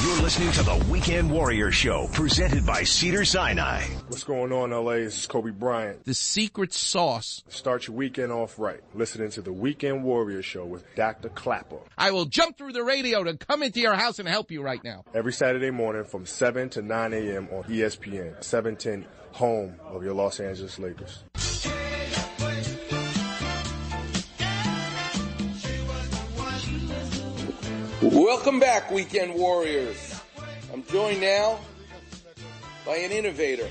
You're listening to the Weekend Warrior Show, presented by Cedar Sinai. What's going on, LA? This is Kobe Bryant. The secret sauce. Start your weekend off right. Listening to the Weekend Warrior Show with Dr. Klapper. I will jump through the radio to come into your house and help you right now. Every Saturday morning from 7 to 9 a.m. on ESPN, 710, home of your Los Angeles Lakers. Welcome back, Weekend Warriors. I'm joined now by an innovator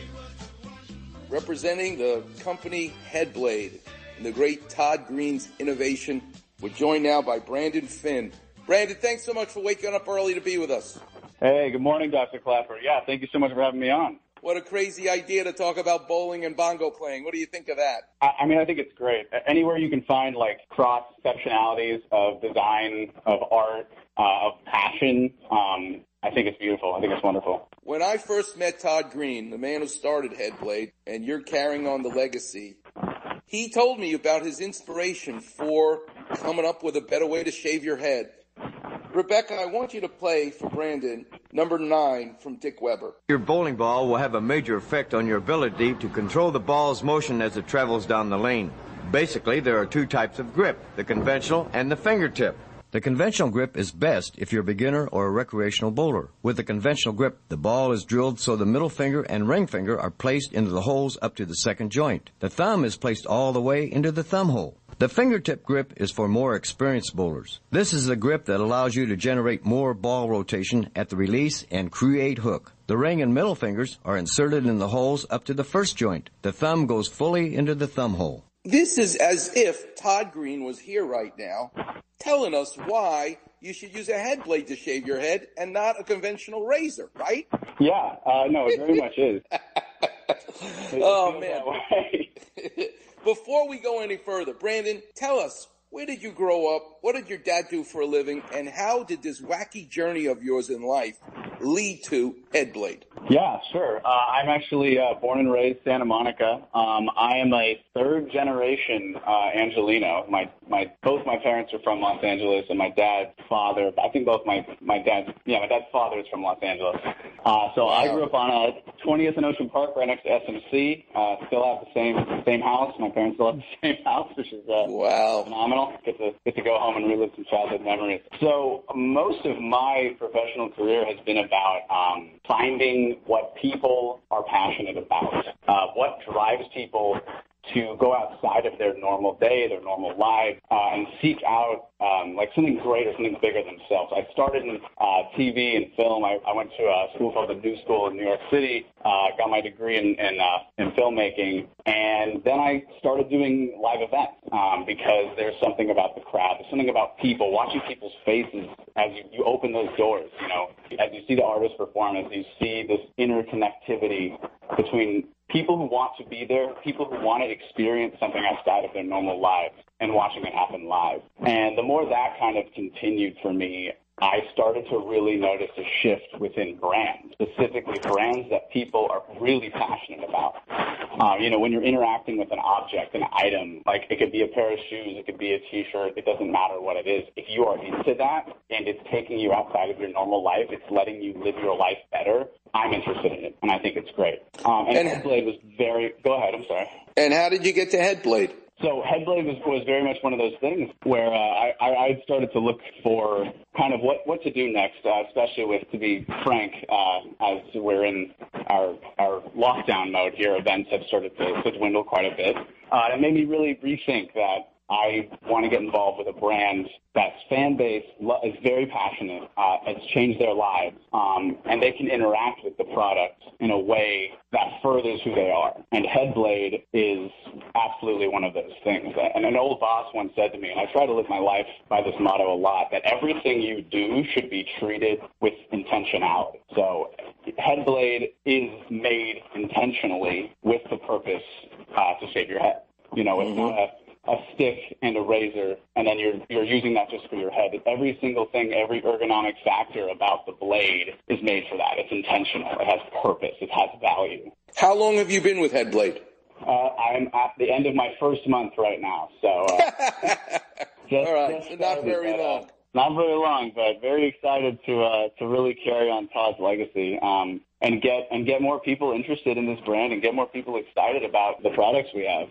representing the company Headblade and the great Todd Greene's innovation. We're joined now by Brandon Finn. Brandon, thanks so much for waking up early to be with us. Hey, good morning, Dr. Klapper. Yeah, thank you so much for having me on. What a crazy idea to talk about bowling and bongo playing. What do you think of that? I, I mean, I think it's great. Anywhere you can find like cross sectionalities of design, of art, uh, of passion, um, I think it's beautiful. I think it's wonderful. When I first met Todd Greene, the man who started Headblade, and you're carrying on the legacy, he told me about his inspiration for coming up with a better way to shave your head. Rebecca, I want you to play for Brandon number nine from Dick Weber. Your bowling ball will have a major effect on your ability to control the ball's motion as it travels down the lane. Basically, there are two types of grip, the conventional and the fingertip. The conventional grip is best if you're a beginner or a recreational bowler. With the conventional grip, the ball is drilled so the middle finger and ring finger are placed into the holes up to the second joint. The thumb is placed all the way into the thumb hole. The fingertip grip is for more experienced bowlers. This is the grip that allows you to generate more ball rotation at the release and create hook. The ring and middle fingers are inserted in the holes up to the first joint. The thumb goes fully into the thumb hole. This is as if Todd Greene was here right now telling us why you should use a Headblade to shave your head and not a conventional razor, right? Yeah, uh, no, it very much is. oh man. Before we go any further, Brandon, tell us where did you grow up? What did your dad do for a living? And how did this wacky journey of yours in life lead to Headblade? Yeah, sure. Uh, I'm actually uh, born and raised Santa Monica. Um, I am a third generation uh, Angeleno. My my both my parents are from Los Angeles, and my dad's father. I think both my my dad's yeah my dad's father is from Los Angeles. Uh, so wow. I grew up on a 20th and Ocean Park, right next to SMC. Uh, still have the same same house. My parents still have the same house, which is uh, wow phenomenal. Get to get to go home and relive some childhood memories. So most of my professional career has been about um, finding what people are passionate about, uh, what drives people to go outside of their normal day, their normal life, uh, and seek out um, like something greater, something bigger themselves. I started in uh, TV and film. I, I went to a school called the New School in New York City. Uh, got my degree in in, uh, in filmmaking, and then I started doing live events um, because there's something about the crowd. There's something about people, watching people's faces as you, you open those doors. You know, as you see the artist perform, as you see this interconnectivity between people who want to be there, people who want to experience something outside of their normal lives and watching it happen live. And the more that kind of continued for me, I started to really notice a shift within brands, specifically brands that people are really passionate about. Um, you know, when you're interacting with an object, an item, like it could be a pair of shoes, it could be a t-shirt, it doesn't matter what it is. If you are into that and it's taking you outside of your normal life, it's letting you live your life better, I'm interested in it, and I think it's great. Um, and, and Headblade was very, go ahead, I'm sorry. And how did you get to Headblade? So Headblade was, was very much one of those things where uh, I, I started to look for kind of what, what to do next, uh, especially with, to be frank, uh, as we're in our, lockdown mode here, events have started to, to dwindle quite a bit. Uh, it made me really rethink that I want to get involved with a brand that's fan base is very passionate. Uh, it's changed their lives, um, and they can interact with the product in a way that furthers who they are. And Headblade is absolutely one of those things. And an old boss once said to me, and I try to live my life by this motto a lot, that everything you do should be treated with intentionality. So Headblade is made intentionally with the purpose uh, to save your head. You know, it's mm-hmm. not a a stick and a razor, and then you're you're using that just for your head. Every single thing, every ergonomic factor about the blade is made for that. It's intentional. It has purpose. It has value. How long have you been with Headblade? Uh, I'm at the end of my first month right now, so. Uh, just, All right, so not very long. Not very long, but very excited to uh, to really carry on Todd's legacy um, and get and get more people interested in this brand and get more people excited about the products we have.